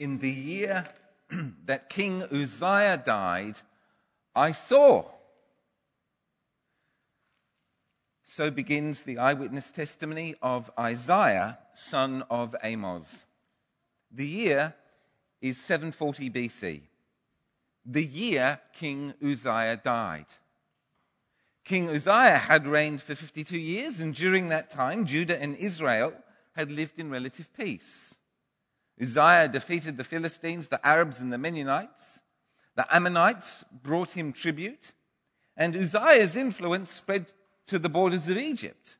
in the year that King Uzziah died, I saw. So begins the eyewitness testimony of Isaiah, son of Amos. The year is 740 BC, the year King Uzziah died. King Uzziah had reigned for 52 years, and during that time, Judah and Israel had lived in relative peace. Uzziah defeated the Philistines, the Arabs, and the Meunites. The Ammonites brought him tribute, and Uzziah's influence spread to the borders of Egypt.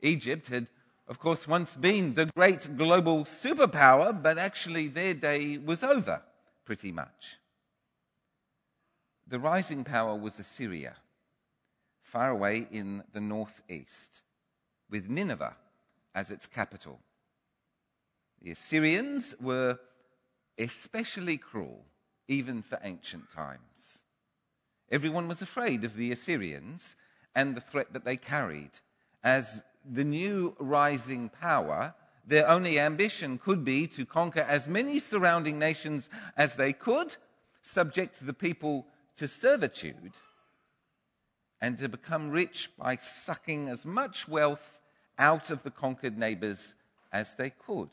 Egypt had, of course, once been the great global superpower, but actually their day was over, pretty much. The rising power was Assyria, far away in the northeast, with Nineveh as its capital. The Assyrians were especially cruel, even for ancient times. Everyone was afraid of the Assyrians and the threat that they carried. As the new rising power, their only ambition could be to conquer as many surrounding nations as they could, subject the people to servitude, and to become rich by sucking as much wealth out of the conquered neighbors as they could.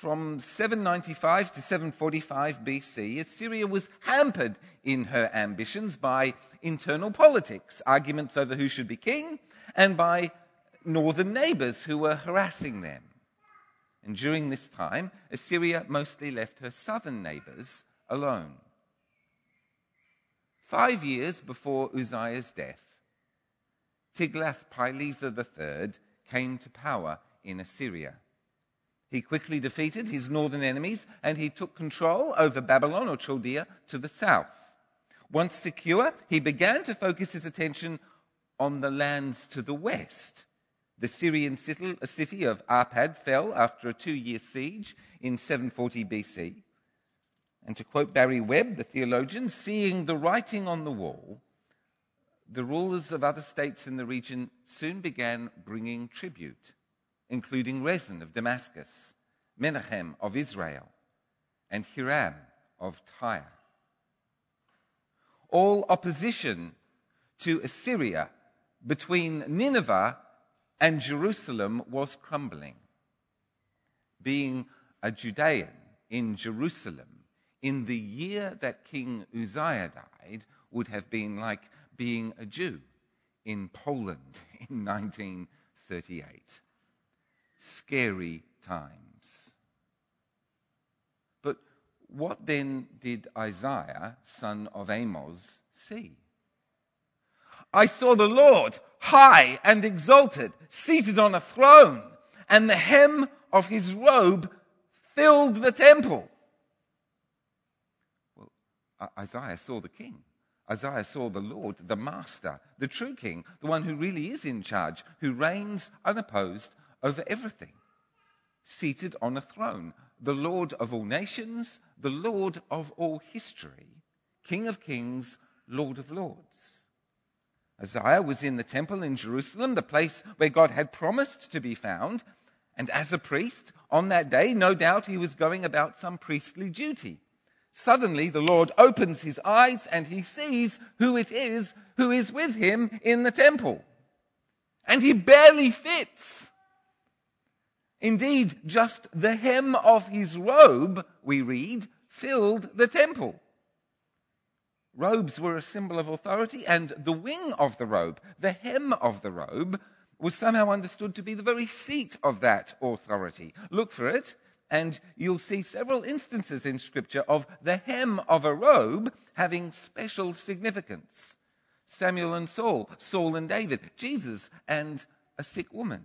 From 795 to 745 BC, Assyria was hampered in her ambitions by internal politics, arguments over who should be king, and by northern neighbors who were harassing them. And during this time, Assyria mostly left her southern neighbors alone. Five years before Uzziah's death, Tiglath-Pileser III came to power in Assyria. He quickly defeated his northern enemies and he took control over Babylon or Chaldea to the south. Once secure, he began to focus his attention on the lands to the west. The Syrian city of Arpad fell after a two year siege in 740 BC. And to quote Barry Webb, the theologian, seeing the writing on the wall, the rulers of other states in the region soon began bringing tribute including Rezin of Damascus, Menahem of Israel, and Hiram of Tyre. All opposition to Assyria between Nineveh and Jerusalem was crumbling. Being a Judean in Jerusalem in the year that King Uzziah died would have been like being a Jew in Poland in 1938 scary times. But what then did Isaiah, son of Amos, see? I saw the Lord high and exalted, seated on a throne, and the hem of his robe filled the temple. Well, Isaiah saw the king. Isaiah saw the Lord, the Master, the true King, the one who really is in charge, who reigns unopposed over everything, seated on a throne, the Lord of all nations, the Lord of all history, King of kings, Lord of lords. Isaiah was in the temple in Jerusalem, the place where God had promised to be found. And as a priest, on that day, no doubt he was going about some priestly duty. Suddenly, the Lord opens his eyes and he sees who it is who is with him in the temple. And he barely fits. Indeed, just the hem of his robe, we read, filled the temple. Robes were a symbol of authority, and the wing of the robe, the hem of the robe, was somehow understood to be the very seat of that authority. Look for it, and you'll see several instances in Scripture of the hem of a robe having special significance. Samuel and Saul, Saul and David, Jesus and a sick woman.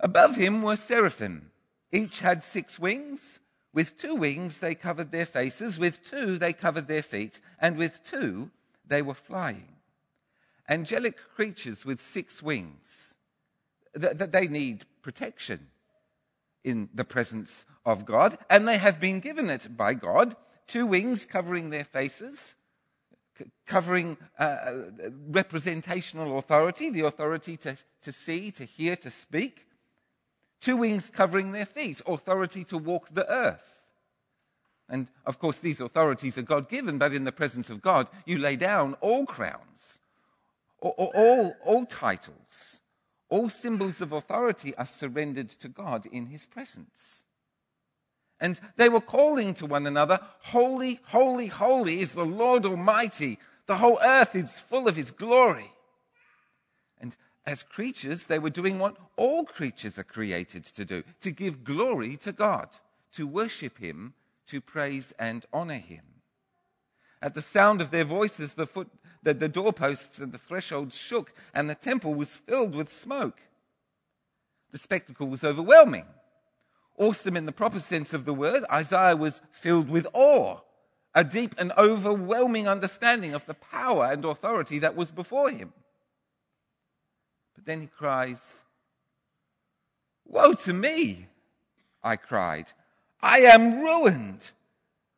Above him were seraphim. Each had six wings. With two wings they covered their faces, with two they covered their feet, and with two they were flying. Angelic creatures with six wings. That they need protection in the presence of God, and they have been given it by God. Two wings covering their faces, covering uh, uh representational authority, the authority to, to see, to hear, to speak two wings covering their feet, authority to walk the earth. And of course, these authorities are God given, but in the presence of God, you lay down all crowns, all, all, all titles, all symbols of authority are surrendered to God in his presence. And they were calling to one another, Holy, holy, holy is the Lord Almighty. The whole earth is full of his glory. As creatures, they were doing what all creatures are created to do to give glory to God, to worship him, to praise and honor him. At the sound of their voices, the, foot, the, the doorposts and the thresholds shook, and the temple was filled with smoke. The spectacle was overwhelming awesome in the proper sense of the word, Isaiah was filled with awe, a deep and overwhelming understanding of the power and authority that was before him. But then he cries, Woe to me! I cried. I am ruined,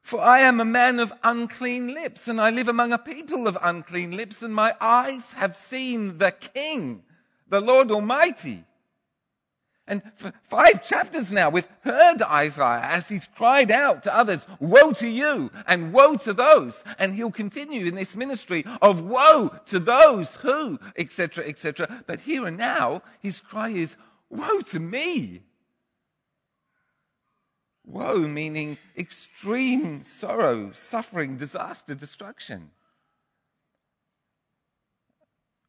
for I am a man of unclean lips, and I live among a people of unclean lips, and my eyes have seen the King, the Lord Almighty. And for five chapters now, we've heard Isaiah as he's cried out to others, woe to you and woe to those. And he'll continue in this ministry of woe to those who, etc., etc. But here and now, his cry is, woe to me. Woe meaning extreme sorrow, suffering, disaster, destruction.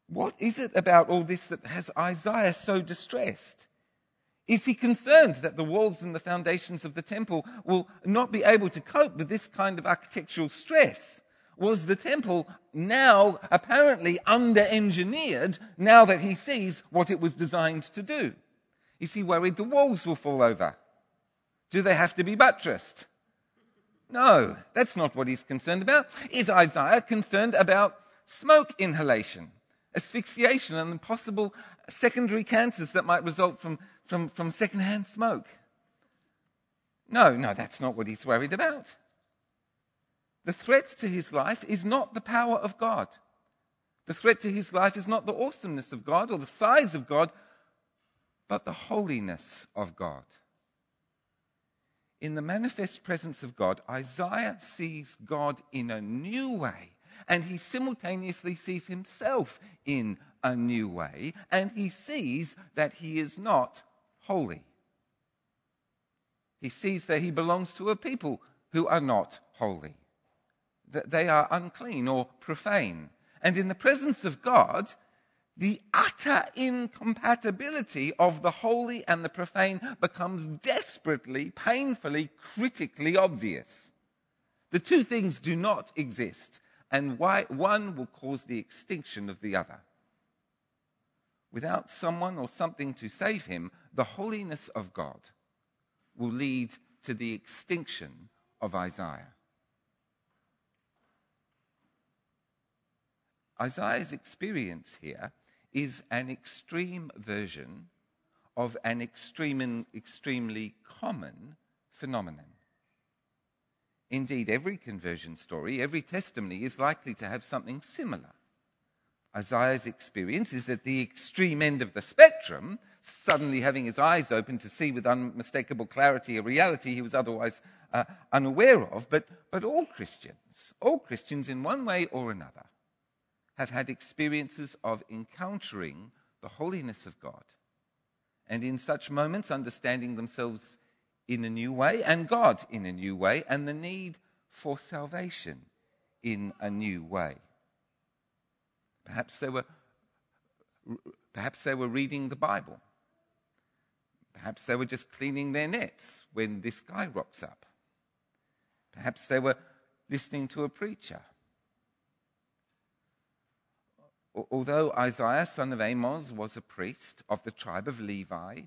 What is it about all this that has Isaiah so distressed? Is he concerned that the walls and the foundations of the temple will not be able to cope with this kind of architectural stress? Was the temple now apparently under engineered now that he sees what it was designed to do? Is he worried the walls will fall over? Do they have to be buttressed? No, that's not what he's concerned about. Is Isaiah concerned about smoke inhalation, asphyxiation, and the possible secondary cancers that might result from from, from secondhand smoke. No, no, that's not what he's worried about. The threat to his life is not the power of God. The threat to his life is not the awesomeness of God or the size of God, but the holiness of God. In the manifest presence of God, Isaiah sees God in a new way, and he simultaneously sees himself in a new way, and he sees that he is not holy. He sees that he belongs to a people who are not holy, that they are unclean or profane. And in the presence of God, the utter incompatibility of the holy and the profane becomes desperately, painfully, critically obvious. The two things do not exist, and why one will cause the extinction of the other. Without someone or something to save him, the holiness of God will lead to the extinction of Isaiah. Isaiah's experience here is an extreme version of an extreme extremely common phenomenon. Indeed, every conversion story, every testimony is likely to have something similar. Isaiah's experience is at the extreme end of the spectrum, suddenly having his eyes open to see with unmistakable clarity a reality he was otherwise uh, unaware of. But, but all Christians, all Christians in one way or another, have had experiences of encountering the holiness of God. And in such moments, understanding themselves in a new way and God in a new way and the need for salvation in a new way. Perhaps they were, perhaps they were reading the Bible. Perhaps they were just cleaning their nets when this guy rocks up. Perhaps they were listening to a preacher. Although Isaiah, son of Amos, was a priest of the tribe of Levi,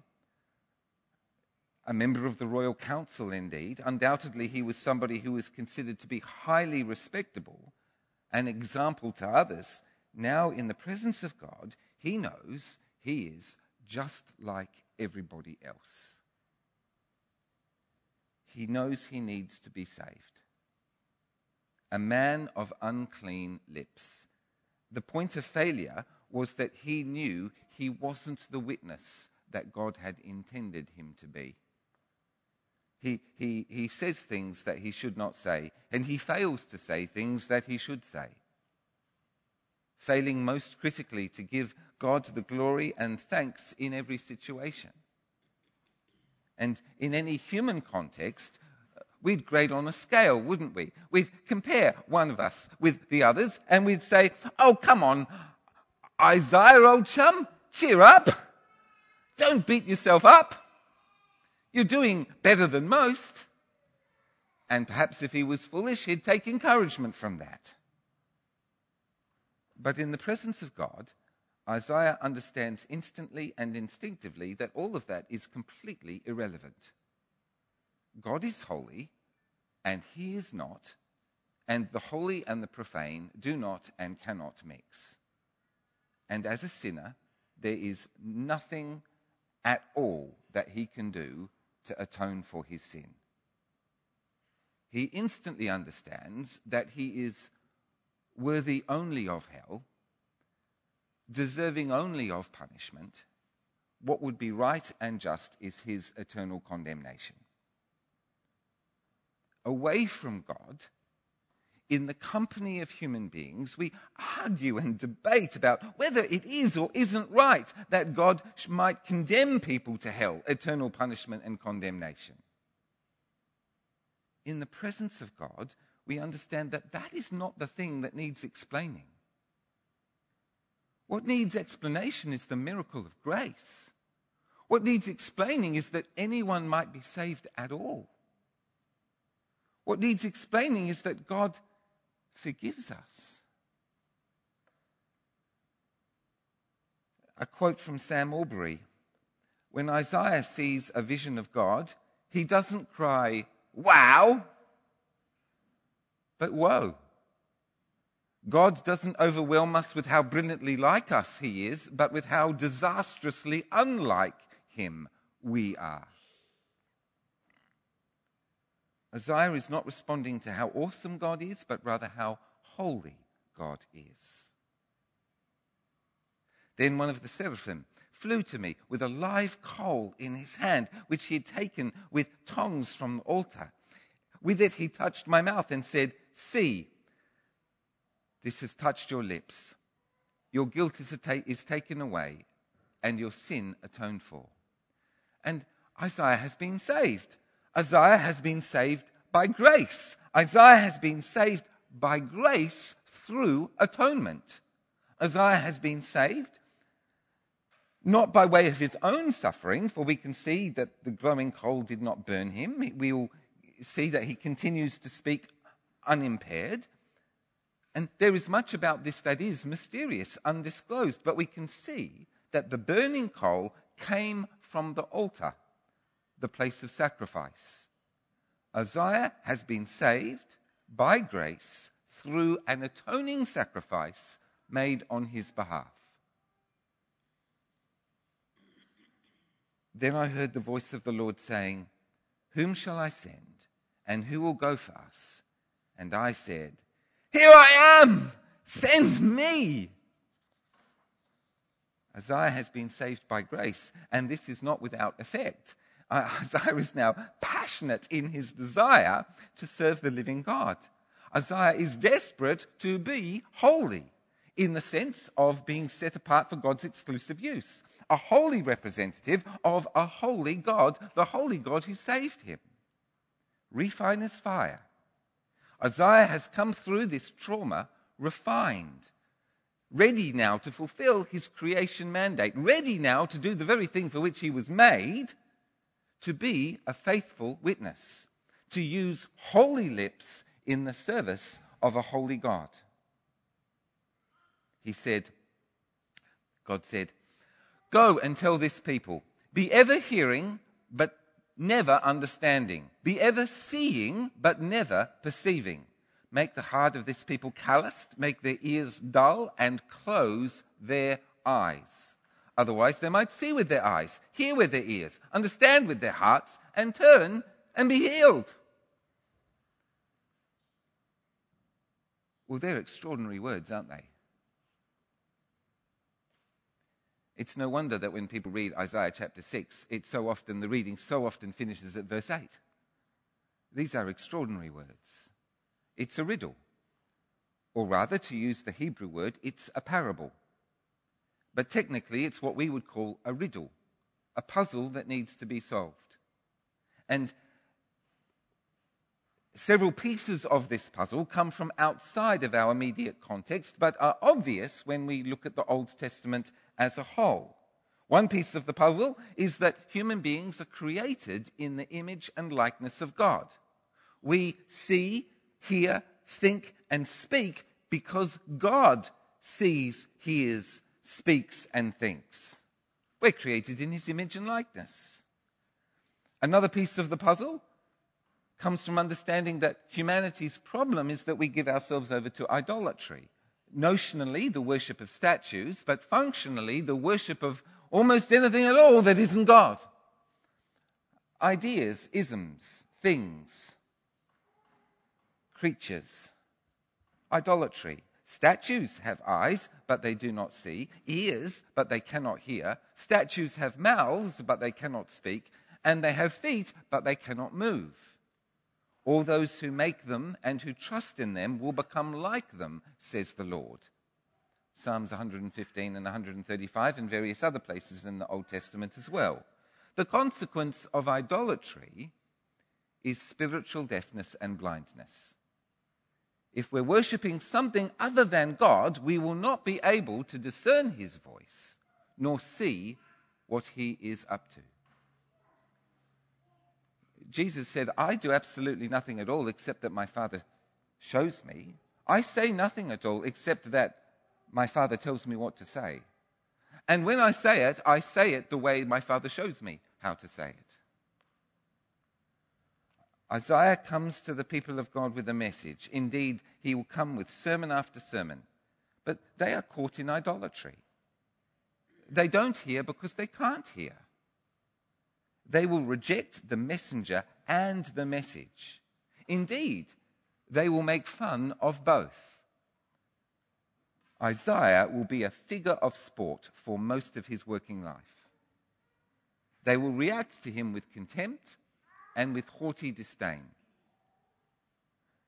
a member of the royal council indeed, undoubtedly he was somebody who was considered to be highly respectable, an example to others. Now, in the presence of God, he knows he is just like everybody else. He knows he needs to be saved. A man of unclean lips. The point of failure was that he knew he wasn't the witness that God had intended him to be. He, he, he says things that he should not say, and he fails to say things that he should say. Failing most critically to give God the glory and thanks in every situation. And in any human context, we'd grade on a scale, wouldn't we? We'd compare one of us with the others and we'd say, Oh, come on, Isaiah, old chum, cheer up. Don't beat yourself up. You're doing better than most. And perhaps if he was foolish, he'd take encouragement from that. But in the presence of God, Isaiah understands instantly and instinctively that all of that is completely irrelevant. God is holy, and he is not, and the holy and the profane do not and cannot mix. And as a sinner, there is nothing at all that he can do to atone for his sin. He instantly understands that he is worthy only of hell deserving only of punishment, what would be right and just is his eternal condemnation. Away from God, in the company of human beings, we argue and debate about whether it is or isn't right that God might condemn people to hell, eternal punishment, and condemnation. In the presence of God, we understand that that is not the thing that needs explaining. What needs explanation is the miracle of grace. What needs explaining is that anyone might be saved at all. What needs explaining is that God forgives us. A quote from Sam Allberry When Isaiah sees a vision of God, he doesn't cry, Wow! But woe. God doesn't overwhelm us with how brilliantly like us He is, but with how disastrously unlike Him we are. Isaiah is not responding to how awesome God is, but rather how holy God is. Then one of the seraphim flew to me with a live coal in his hand, which he had taken with tongs from the altar. With it he touched my mouth and said, See, this has touched your lips. Your guilt is, ta- is taken away and your sin atoned for. And Isaiah has been saved. Isaiah has been saved by grace. Isaiah has been saved by grace through atonement. Isaiah has been saved not by way of his own suffering, for we can see that the glowing coal did not burn him. We will see that he continues to speak unimpaired. And there is much about this that is mysterious, undisclosed, but we can see that the burning coal came from the altar, the place of sacrifice. Isaiah has been saved by grace through an atoning sacrifice made on his behalf. Then I heard the voice of the Lord saying, Whom shall I send? And who will go for us? And I said, here I am. Send me. Isaiah has been saved by grace, and this is not without effect. Uh, Isaiah is now passionate in his desire to serve the living God. Isaiah is desperate to be holy in the sense of being set apart for God's exclusive use. A holy representative of a holy God, the holy God who saved him. Refine as fire. Isaiah has come through this trauma refined, ready now to fulfill his creation mandate, ready now to do the very thing for which he was made to be a faithful witness, to use holy lips in the service of a holy God. He said, God said, Go and tell this people, be ever hearing, but never understanding. Be ever seeing, but never perceiving. Make the heart of this people calloused, make their ears dull, and close their eyes. Otherwise, they might see with their eyes, hear with their ears, understand with their hearts, and turn and be healed. Well, they're extraordinary words, aren't they? It's no wonder that when people read Isaiah chapter 6, it's so often, the reading so often finishes at verse 8. These are extraordinary words. It's a riddle. Or rather, to use the Hebrew word, it's a parable. But technically, it's what we would call a riddle, a puzzle that needs to be solved. And several pieces of this puzzle come from outside of our immediate context, but are obvious when we look at the Old Testament as a whole. One piece of the puzzle is that human beings are created in the image and likeness of God. We see, hear, think, and speak because God sees, hears, speaks, and thinks. We're created in his image and likeness. Another piece of the puzzle comes from understanding that humanity's problem is that we give ourselves over to idolatry. Notionally, the worship of statues, but functionally, the worship of almost anything at all that isn't God. Ideas, isms, things, creatures. Idolatry. Statues have eyes, but they do not see, ears, but they cannot hear. Statues have mouths, but they cannot speak, and they have feet, but they cannot move. All those who make them and who trust in them will become like them, says the Lord. Psalms 115 and 135, and various other places in the Old Testament as well. The consequence of idolatry is spiritual deafness and blindness. If we're worshipping something other than God, we will not be able to discern his voice nor see what he is up to. Jesus said, I do absolutely nothing at all except that my Father shows me. I say nothing at all except that my Father tells me what to say. And when I say it, I say it the way my Father shows me how to say it. Isaiah comes to the people of God with a message. Indeed, he will come with sermon after sermon. But they are caught in idolatry. They don't hear because they can't hear. They will reject the messenger and the message. Indeed, they will make fun of both. Isaiah will be a figure of sport for most of his working life. They will react to him with contempt and with haughty disdain.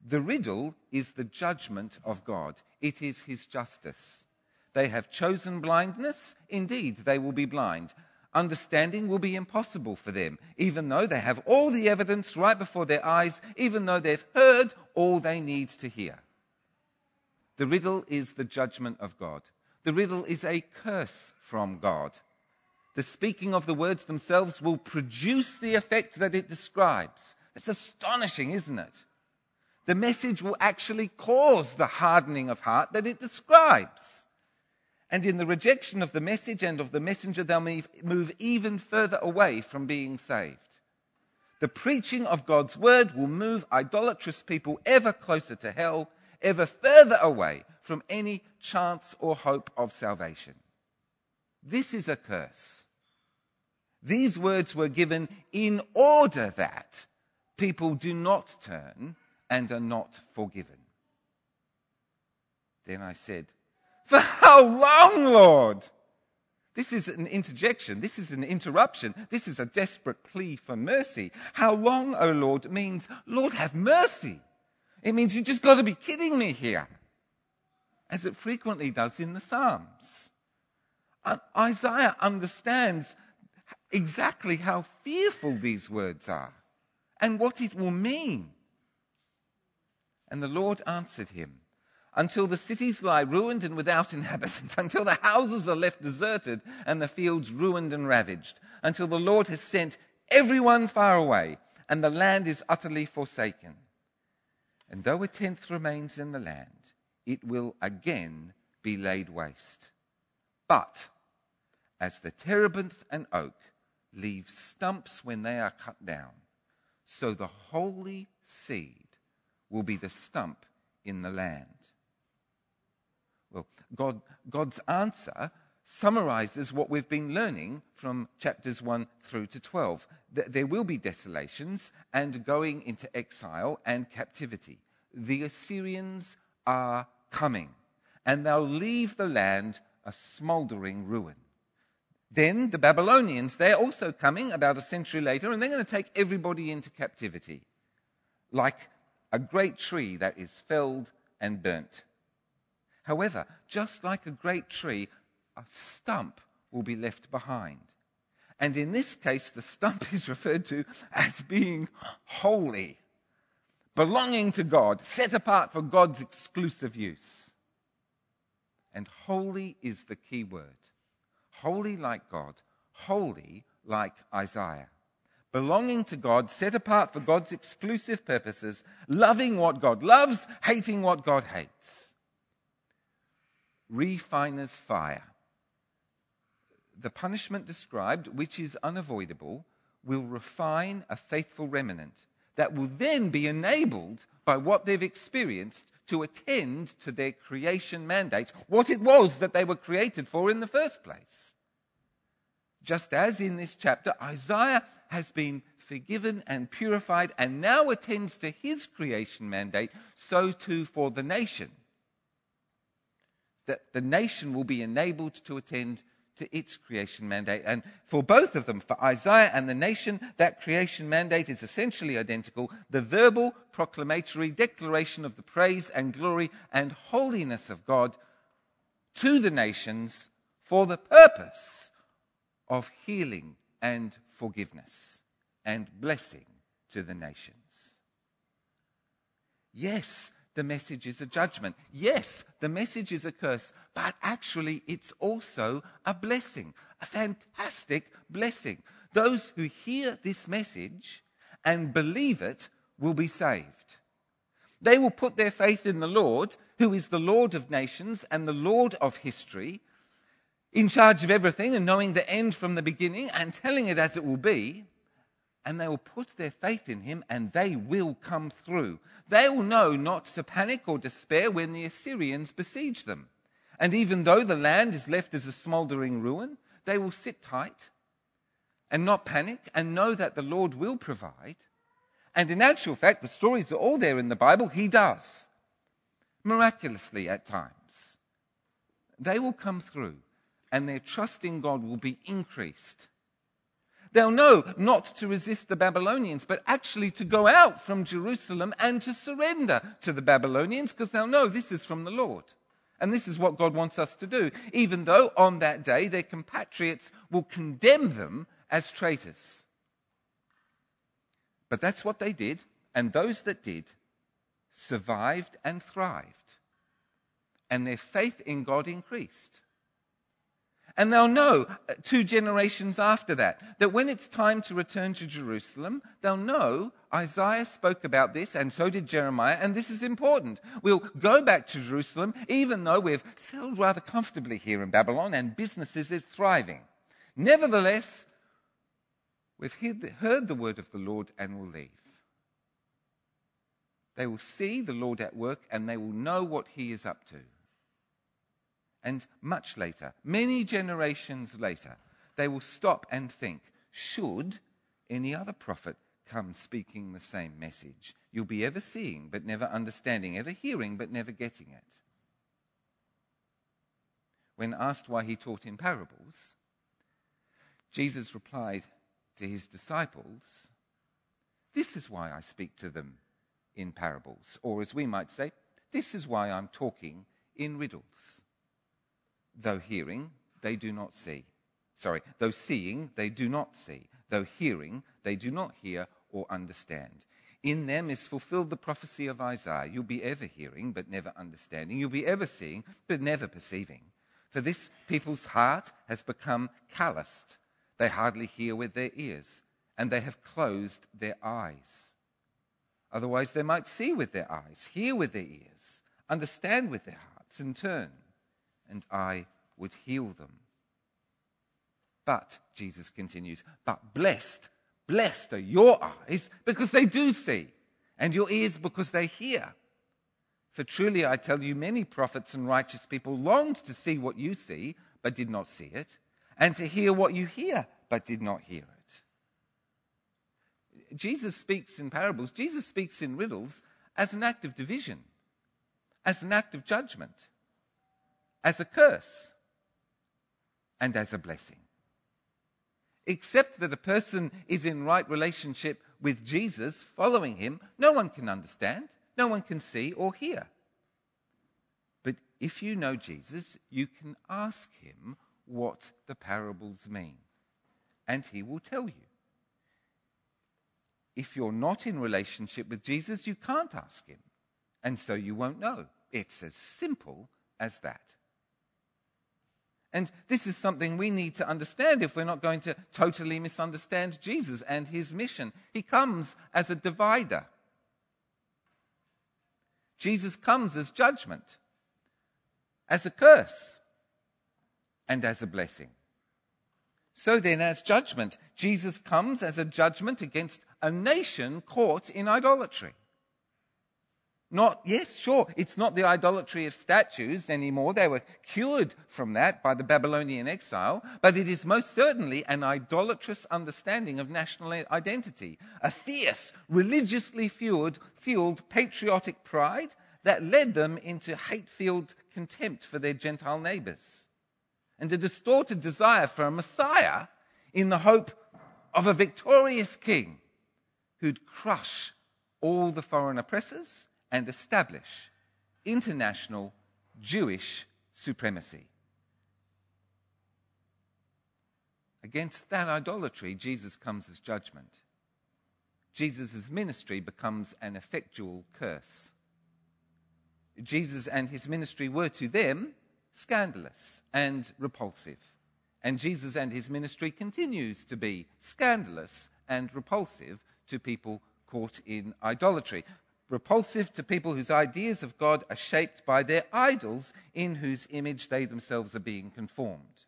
The riddle is the judgment of God, it is his justice. They have chosen blindness, indeed, they will be blind. Understanding will be impossible for them, even though they have all the evidence right before their eyes, even though they've heard all they need to hear. The riddle is the judgment of God. The riddle is a curse from God the speaking of the words themselves will produce the effect that it describes. It's astonishing, isn't it? The message will actually cause the hardening of heart that it describes. And in the rejection of the message and of the messenger, they'll move even further away from being saved. The preaching of God's word will move idolatrous people ever closer to hell, ever further away from any chance or hope of salvation. This is a curse. These words were given in order that people do not turn and are not forgiven. Then I said, For how long, Lord? This is an interjection. This is an interruption. This is a desperate plea for mercy. How long, O Lord, means, Lord, have mercy. It means you've just got to be kidding me here, as it frequently does in the Psalms. Isaiah understands exactly how fearful these words are and what it will mean. And the Lord answered him, Until the cities lie ruined and without inhabitants, until the houses are left deserted and the fields ruined and ravaged, until the Lord has sent everyone far away and the land is utterly forsaken. And though a tenth remains in the land, it will again be laid waste. But as the terebinth and oak leave stumps when they are cut down. So the holy seed will be the stump in the land. Well, God, God's answer summarizes what we've been learning from chapters 1 through to 12. that There will be desolations and going into exile and captivity. The Assyrians are coming, and they'll leave the land a smoldering ruin. Then the Babylonians, they're also coming about a century later, and they're going to take everybody into captivity, like a great tree that is felled and burnt. However, just like a great tree, a stump will be left behind. And in this case, the stump is referred to as being holy, belonging to God, set apart for God's exclusive use. And holy is the key word. Holy like God, holy like Isaiah. Belonging to God, set apart for God's exclusive purposes, loving what God loves, hating what God hates. Refiner's fire the punishment described, which is unavoidable, will refine a faithful remnant that will then be enabled by what they've experienced to attend to their creation mandate, what it was that they were created for in the first place. Just as in this chapter, Isaiah has been forgiven and purified and now attends to his creation mandate, so too for the nation. That the nation will be enabled to attend to its creation mandate. And for both of them, for Isaiah and the nation, that creation mandate is essentially identical the verbal, proclamatory declaration of the praise and glory and holiness of God to the nations for the purpose of healing and forgiveness and blessing to the nations. Yes, the message is a judgment. Yes, the message is a curse, but actually it's also a blessing, a fantastic blessing. Those who hear this message and believe it will be saved. They will put their faith in the Lord, who is the Lord of nations and the Lord of history, in charge of everything and knowing the end from the beginning and telling it as it will be and they will put their faith in him and they will come through. They will know not to panic or despair when the Assyrians besiege them. And even though the land is left as a smoldering ruin, they will sit tight and not panic and know that the Lord will provide. And in actual fact, the stories are all there in the Bible. He does. Miraculously at times. They will come through and their trust in God will be increased They'll know not to resist the Babylonians, but actually to go out from Jerusalem and to surrender to the Babylonians because they'll know this is from the Lord. And this is what God wants us to do, even though on that day their compatriots will condemn them as traitors. But that's what they did, and those that did survived and thrived, and their faith in God increased. And they'll know uh, two generations after that that when it's time to return to Jerusalem, they'll know Isaiah spoke about this, and so did Jeremiah, and this is important. We'll go back to Jerusalem, even though we've settled rather comfortably here in Babylon and businesses is thriving. Nevertheless, we've heard the word of the Lord and will leave. They will see the Lord at work and they will know what he is up to. And much later, many generations later, they will stop and think should any other prophet come speaking the same message? You'll be ever seeing but never understanding, ever hearing but never getting it. When asked why he taught in parables, Jesus replied to his disciples, This is why I speak to them in parables. Or as we might say, this is why I'm talking in riddles. Though hearing, they do not see. Sorry, though seeing, they do not see. Though hearing, they do not hear or understand. In them is fulfilled the prophecy of Isaiah. You'll be ever hearing, but never understanding. You'll be ever seeing, but never perceiving. For this people's heart has become calloused. They hardly hear with their ears, and they have closed their eyes. Otherwise, they might see with their eyes, hear with their ears, understand with their hearts, and turn and I would heal them. But, Jesus continues, but blessed, blessed are your eyes because they do see, and your ears because they hear. For truly I tell you, many prophets and righteous people longed to see what you see, but did not see it, and to hear what you hear, but did not hear it. Jesus speaks in parables, Jesus speaks in riddles as an act of division, as an act of judgment as a curse and as a blessing. except that a person is in right relationship with Jesus, following him, no one can understand, no one can see or hear. But if you know Jesus, you can ask him what the parables mean, and he will tell you. If you're not in relationship with Jesus, you can't ask him, and so you won't know. It's as simple as that. And this is something we need to understand if we're not going to totally misunderstand Jesus and his mission. He comes as a divider. Jesus comes as judgment, as a curse, and as a blessing. So then, as judgment, Jesus comes as a judgment against a nation caught in idolatry. Not, yes, sure, it's not the idolatry of statues anymore. They were cured from that by the Babylonian exile, but it is most certainly an idolatrous understanding of national identity, a fierce, religiously fueled, fueled patriotic pride that led them into hate filled contempt for their Gentile neighbors, and a distorted desire for a Messiah in the hope of a victorious king who'd crush all the foreign oppressors and establish international Jewish supremacy. Against that idolatry, Jesus comes as judgment. Jesus' ministry becomes an effectual curse. Jesus and his ministry were to them scandalous and repulsive. And Jesus and his ministry continues to be scandalous and repulsive to people caught in idolatry repulsive to people whose ideas of God are shaped by their idols in whose image they themselves are being conformed.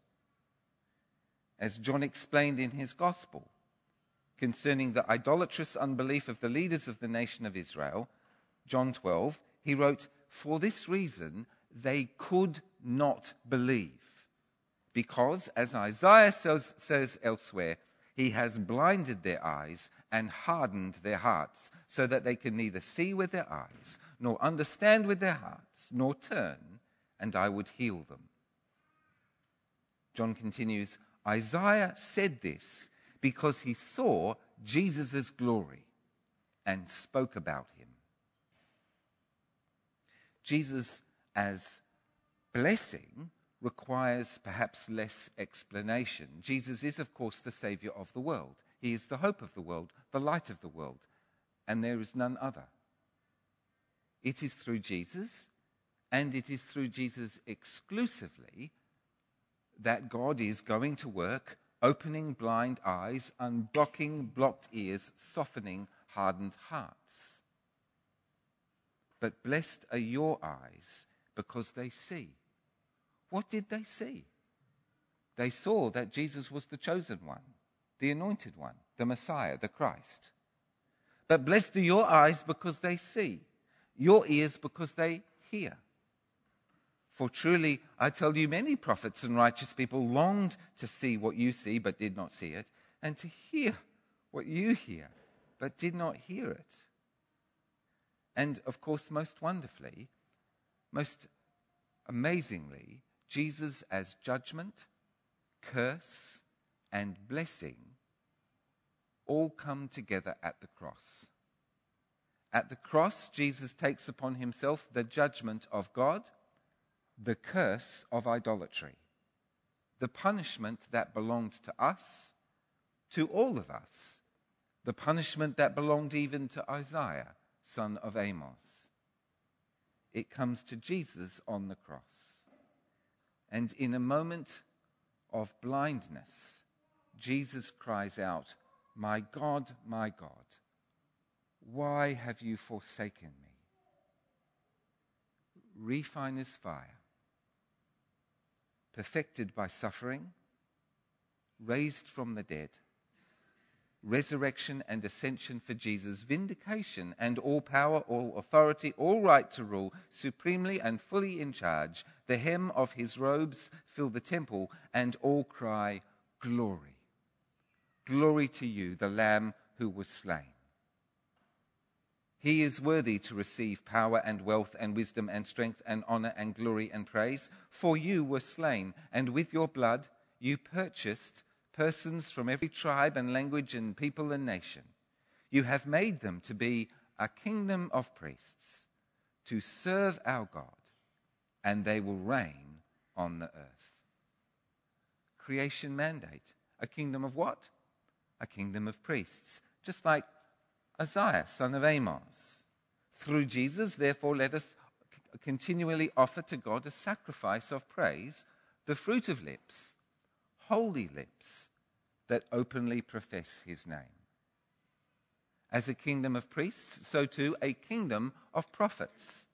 As John explained in his gospel concerning the idolatrous unbelief of the leaders of the nation of Israel, John 12, he wrote, For this reason they could not believe. Because, as Isaiah says, says elsewhere, he has blinded their eyes and hardened their hearts, so that they can neither see with their eyes, nor understand with their hearts, nor turn, and I would heal them. John continues Isaiah said this because he saw Jesus' glory and spoke about him. Jesus, as blessing, requires perhaps less explanation. Jesus is, of course, the Savior of the world. He is the hope of the world, the light of the world, and there is none other. It is through Jesus, and it is through Jesus exclusively, that God is going to work, opening blind eyes, unblocking blocked ears, softening hardened hearts. But blessed are your eyes because they see. What did they see? They saw that Jesus was the chosen one, the anointed one, the Messiah, the Christ. But blessed are your eyes because they see, your ears because they hear. For truly, I tell you, many prophets and righteous people longed to see what you see, but did not see it, and to hear what you hear, but did not hear it. And of course, most wonderfully, most amazingly, Jesus as judgment, curse, and blessing all come together at the cross. At the cross, Jesus takes upon himself the judgment of God, the curse of idolatry, the punishment that belonged to us, to all of us, the punishment that belonged even to Isaiah, son of Amos. It comes to Jesus on the cross. And in a moment of blindness, Jesus cries out, My God, my God, why have you forsaken me? Refiner's fire, perfected by suffering, raised from the dead resurrection and ascension for Jesus, vindication and all power, all authority, all right to rule, supremely and fully in charge. The hem of his robes fill the temple, and all cry, Glory. Glory to you, the Lamb who was slain. He is worthy to receive power and wealth and wisdom and strength and honor and glory and praise. For you were slain, and with your blood you purchased persons from every tribe and language and people and nation. You have made them to be a kingdom of priests to serve our God, and they will reign on the earth. Creation mandate. A kingdom of what? A kingdom of priests. Just like Isaiah, son of Amos. Through Jesus, therefore, let us continually offer to God a sacrifice of praise, the fruit of lips, holy lips that openly profess his name. As a kingdom of priests, so too a kingdom of prophets.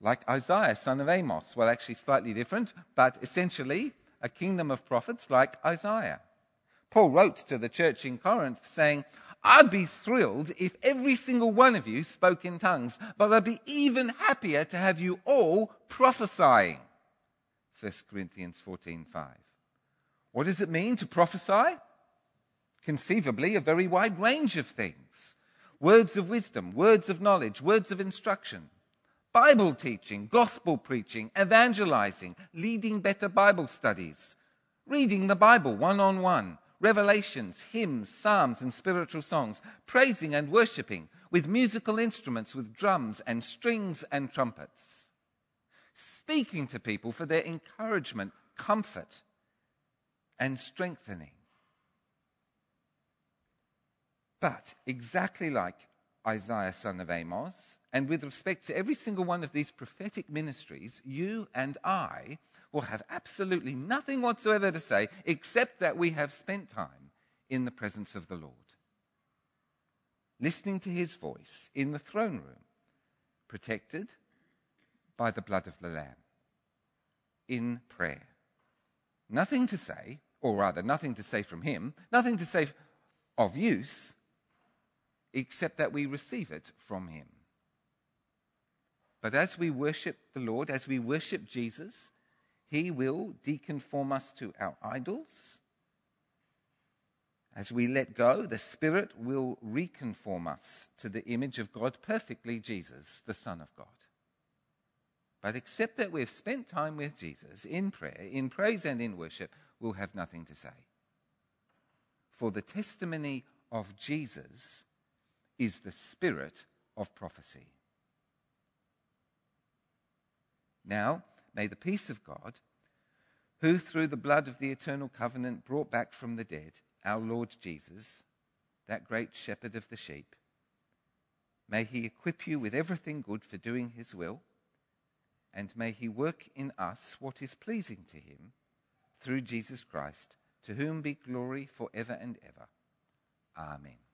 Like Isaiah, son of Amos. Well, actually, slightly different, but essentially a kingdom of prophets like Isaiah. Paul wrote to the church in Corinth saying, I'd be thrilled if every single one of you spoke in tongues, but I'd be even happier to have you all prophesying. 1 Corinthians 14:5. What does it mean to prophesy? Conceivably, a very wide range of things. Words of wisdom, words of knowledge, words of instruction, Bible teaching, gospel preaching, evangelizing, leading better Bible studies, reading the Bible one on one, revelations, hymns, psalms, and spiritual songs, praising and worshipping with musical instruments, with drums and strings and trumpets, speaking to people for their encouragement, comfort, and strengthening. But exactly like Isaiah, son of Amos, and with respect to every single one of these prophetic ministries, you and I will have absolutely nothing whatsoever to say except that we have spent time in the presence of the Lord, listening to his voice in the throne room, protected by the blood of the Lamb, in prayer. Nothing to say, or rather, nothing to say from him, nothing to say of use, except that we receive it from him. But as we worship the Lord, as we worship Jesus, he will deconform us to our idols. As we let go, the Spirit will reconform us to the image of God perfectly, Jesus, the Son of God. But except that we've spent time with Jesus in prayer, in praise and in worship, we'll have nothing to say. For the testimony of Jesus is the spirit of prophecy. Now, May the peace of God, who through the blood of the eternal covenant brought back from the dead our Lord Jesus, that great shepherd of the sheep, may he equip you with everything good for doing his will, and may he work in us what is pleasing to him through Jesus Christ, to whom be glory forever and ever. Amen.